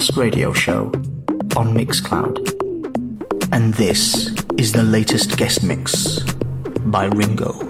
Cloudcast radio show on Mixcloud. And this is the latest guest mix by Ringo.